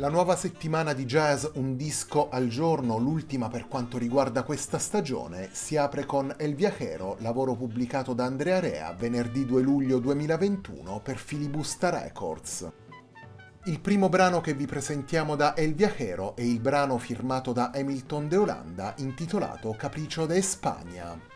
La nuova settimana di jazz Un disco al giorno, l'ultima per quanto riguarda questa stagione, si apre con El Viajero, lavoro pubblicato da Andrea Rea venerdì 2 luglio 2021 per Filibusta Records. Il primo brano che vi presentiamo da El Viajero è il brano firmato da Hamilton de Olanda intitolato Capriccio de España.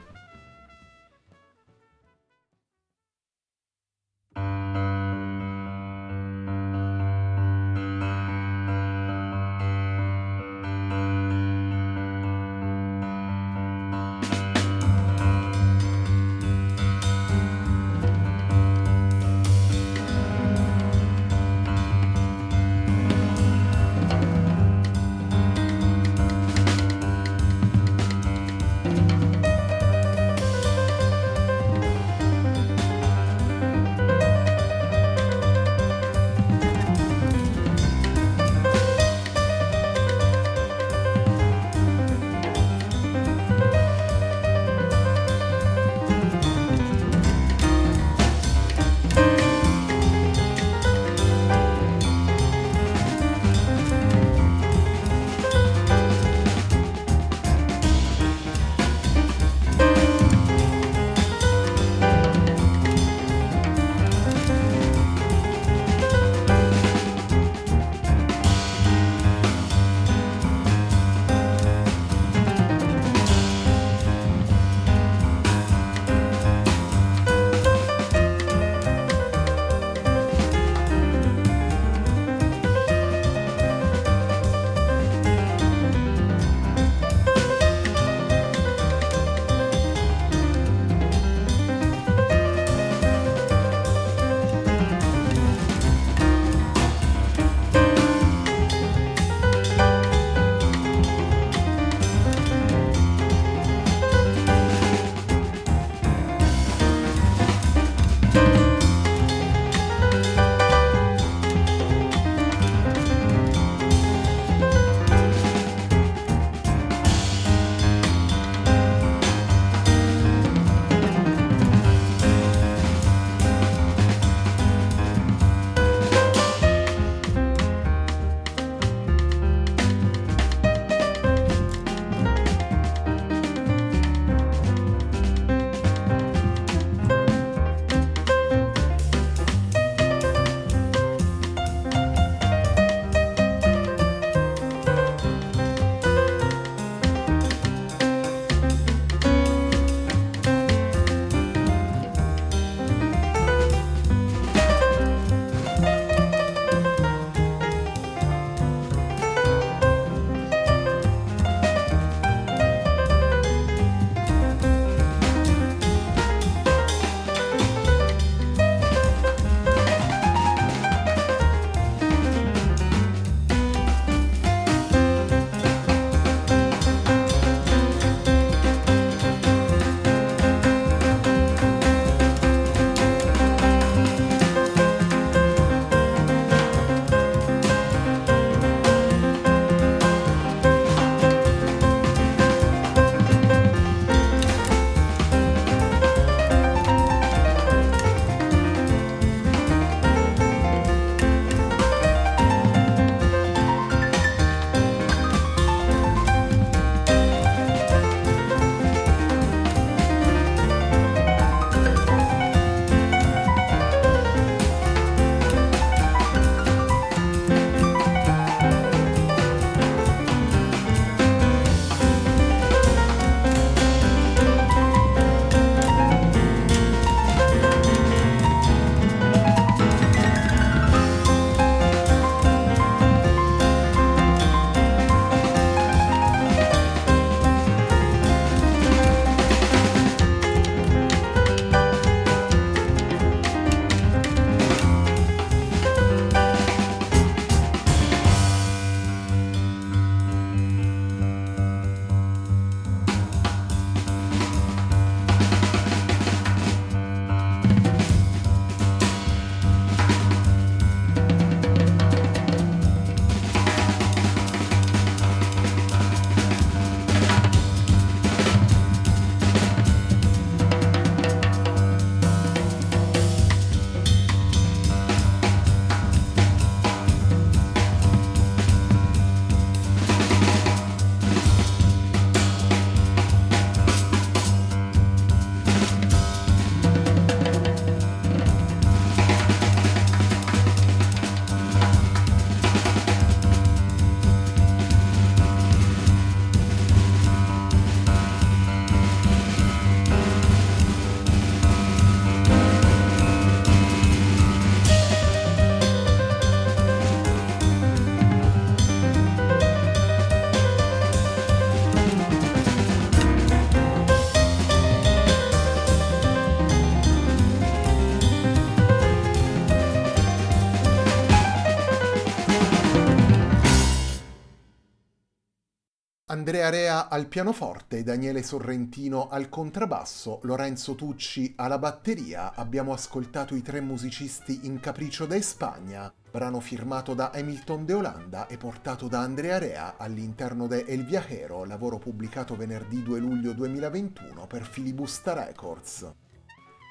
Andrea Rea al pianoforte, Daniele Sorrentino al contrabbasso, Lorenzo Tucci alla batteria. Abbiamo ascoltato i tre musicisti in Capriccio da Spagna, brano firmato da Hamilton de Olanda e portato da Andrea Rea all'interno de El Viajero, lavoro pubblicato venerdì 2 luglio 2021 per Filibusta Records.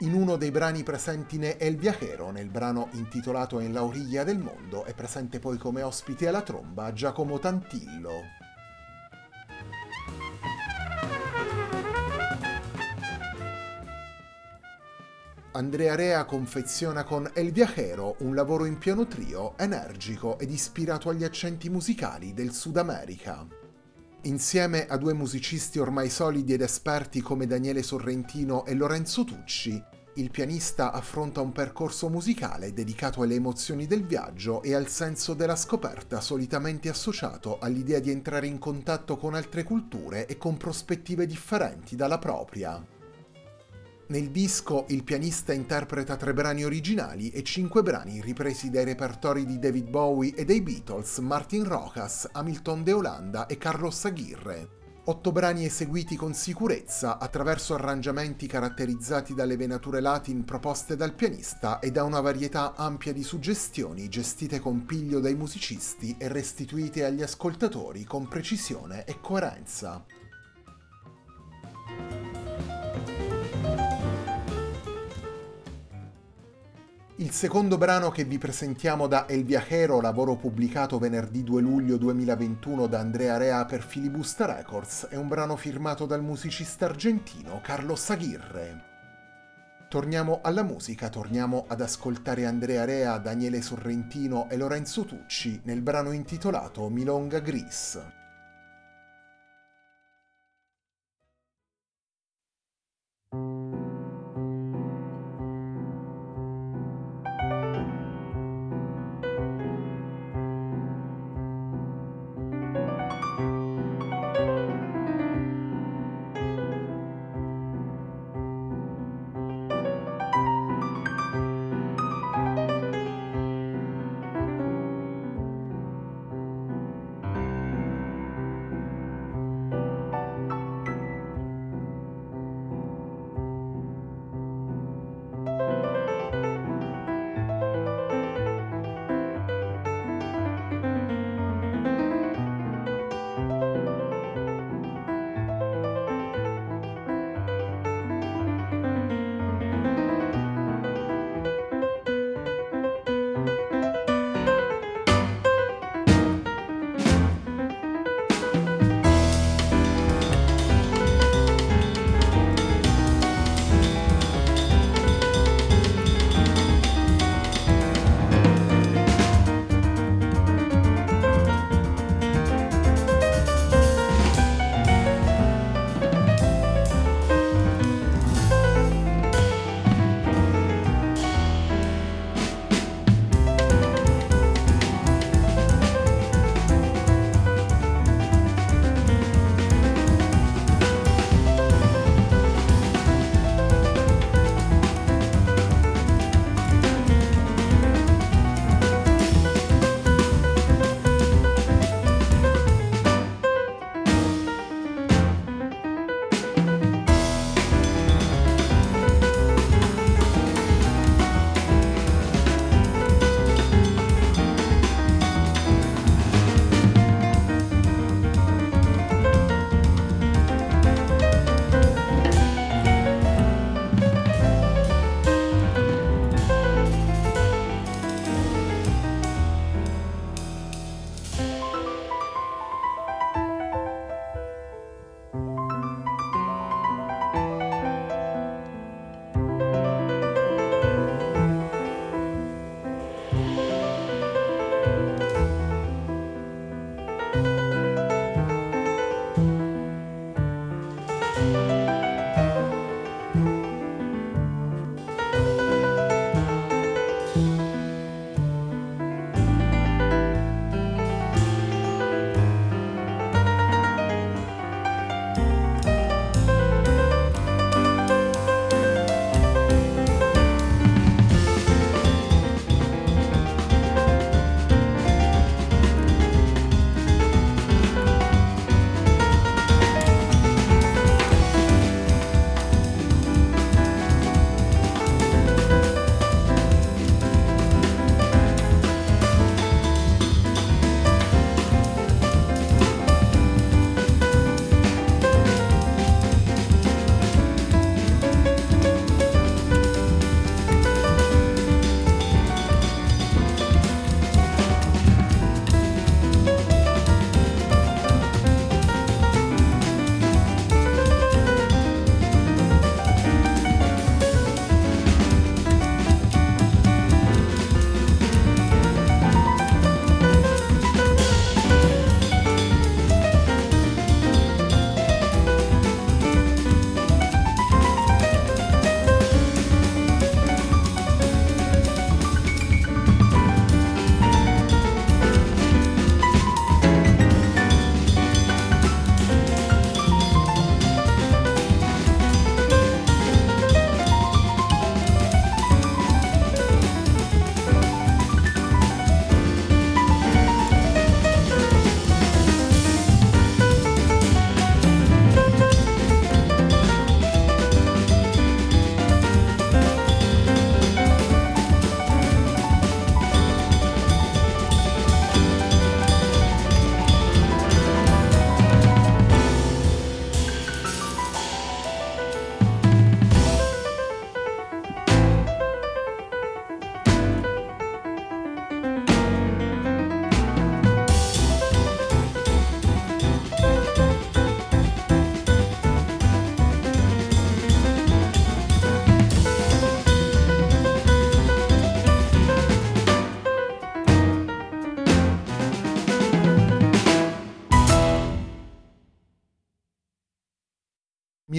In uno dei brani presenti ne El Viajero, nel brano intitolato En la origlia del mondo, è presente poi come ospite alla tromba Giacomo Tantillo. Andrea Rea confeziona con El Viajero un lavoro in piano trio energico ed ispirato agli accenti musicali del Sud America. Insieme a due musicisti ormai solidi ed esperti come Daniele Sorrentino e Lorenzo Tucci, il pianista affronta un percorso musicale dedicato alle emozioni del viaggio e al senso della scoperta solitamente associato all'idea di entrare in contatto con altre culture e con prospettive differenti dalla propria. Nel disco il pianista interpreta tre brani originali e cinque brani ripresi dai repertori di David Bowie e dei Beatles, Martin Rojas, Hamilton de Olanda e Carlos Aguirre. Otto brani eseguiti con sicurezza attraverso arrangiamenti caratterizzati dalle venature latin proposte dal pianista e da una varietà ampia di suggestioni gestite con piglio dai musicisti e restituite agli ascoltatori con precisione e coerenza. Il secondo brano che vi presentiamo da El Viajero, lavoro pubblicato venerdì 2 luglio 2021 da Andrea Rea per Filibusta Records, è un brano firmato dal musicista argentino Carlos Aguirre. Torniamo alla musica, torniamo ad ascoltare Andrea Rea, Daniele Sorrentino e Lorenzo Tucci nel brano intitolato Milonga Gris.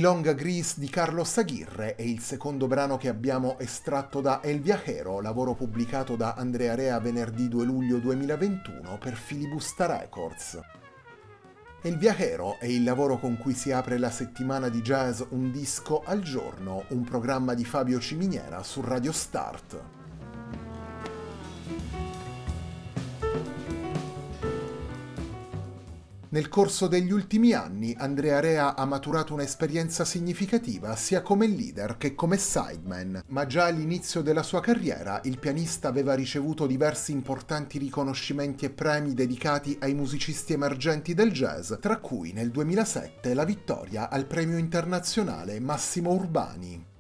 Milonga Gris di Carlos Aguirre è il secondo brano che abbiamo estratto da El Viajero, lavoro pubblicato da Andrea Rea venerdì 2 luglio 2021 per Filibusta Records. El Viajero è il lavoro con cui si apre la settimana di jazz Un disco al giorno, un programma di Fabio Ciminiera su Radio Start. Nel corso degli ultimi anni Andrea Rea ha maturato un'esperienza significativa sia come leader che come sideman, ma già all'inizio della sua carriera il pianista aveva ricevuto diversi importanti riconoscimenti e premi dedicati ai musicisti emergenti del jazz, tra cui nel 2007 la vittoria al premio internazionale Massimo Urbani.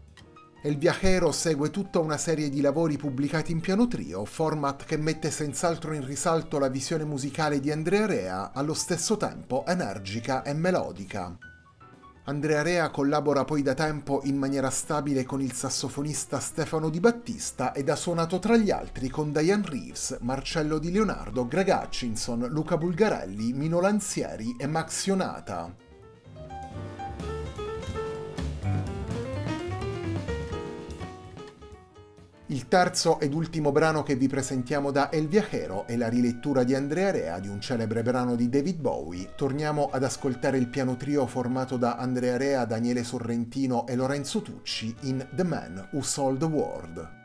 El Viajero segue tutta una serie di lavori pubblicati in piano trio, format che mette senz'altro in risalto la visione musicale di Andrea Rea, allo stesso tempo energica e melodica. Andrea Rea collabora poi da tempo in maniera stabile con il sassofonista Stefano Di Battista ed ha suonato tra gli altri con Diane Reeves, Marcello Di Leonardo, Greg Hutchinson, Luca Bulgarelli, Mino Lanzieri e Max Ionata. Il terzo ed ultimo brano che vi presentiamo da El Viajero è la rilettura di Andrea Rea di un celebre brano di David Bowie. Torniamo ad ascoltare il piano trio formato da Andrea Rea, Daniele Sorrentino e Lorenzo Tucci in The Man Who Sold the World.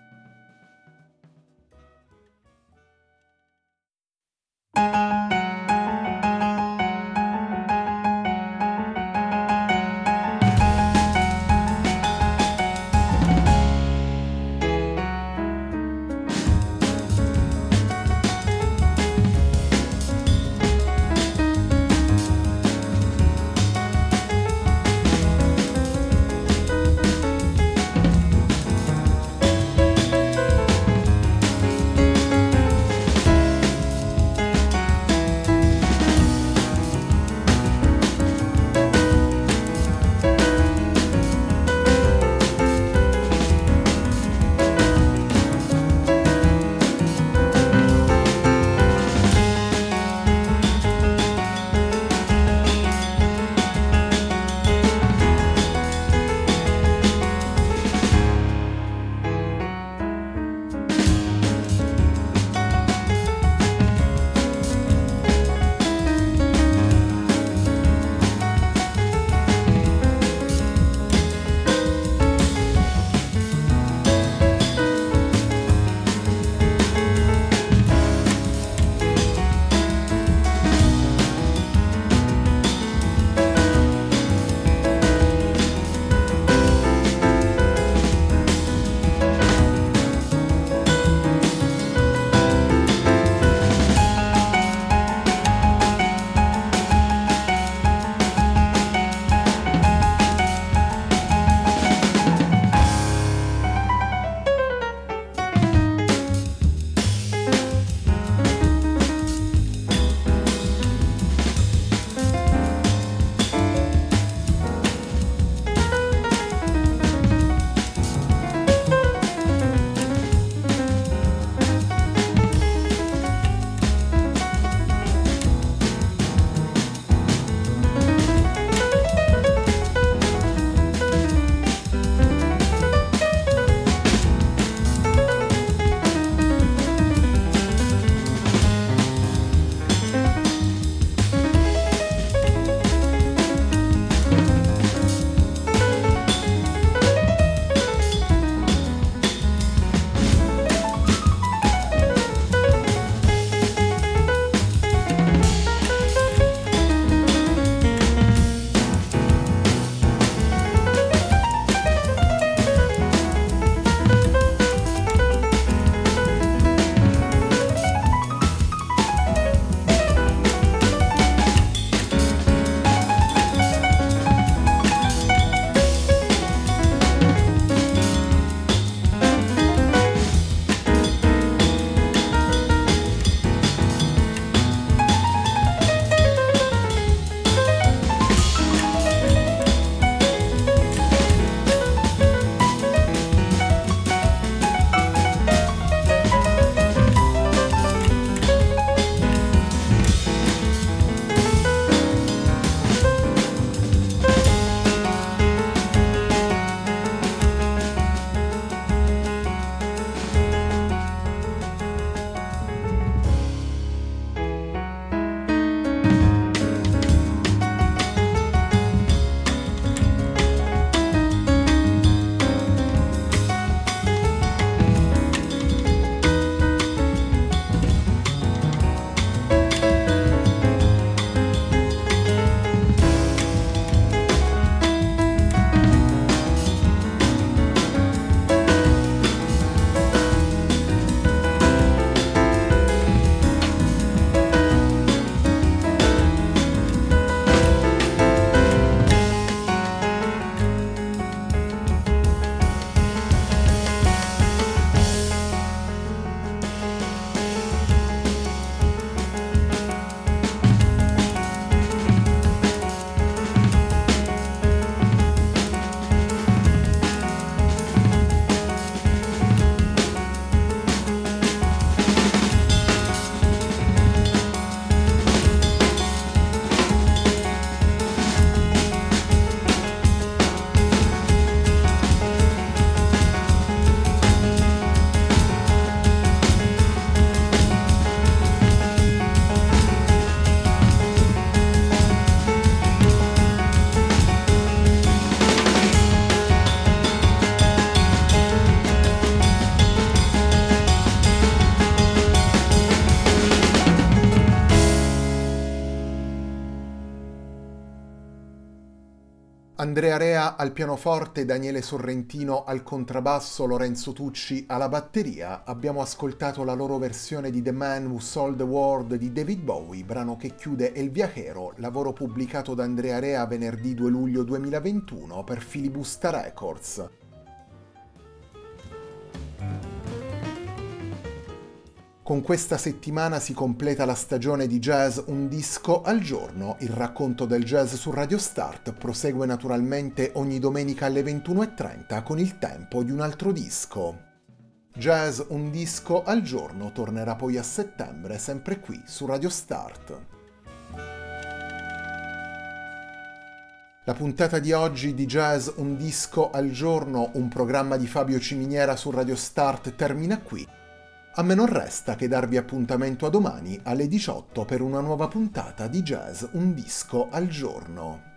Andrea Rea al pianoforte, Daniele Sorrentino al contrabbasso, Lorenzo Tucci alla batteria. Abbiamo ascoltato la loro versione di The Man Who Sold the World di David Bowie, brano che chiude El Viajero, lavoro pubblicato da Andrea Rea venerdì 2 luglio 2021 per Filibusta Records. Con questa settimana si completa la stagione di jazz Un disco al giorno. Il racconto del jazz su Radio Start prosegue naturalmente ogni domenica alle 21.30 con il tempo di un altro disco. Jazz Un disco al giorno tornerà poi a settembre sempre qui su Radio Start. La puntata di oggi di Jazz Un disco al giorno, un programma di Fabio Ciminiera su Radio Start termina qui. A me non resta che darvi appuntamento a domani alle 18 per una nuova puntata di Jazz Un disco al giorno.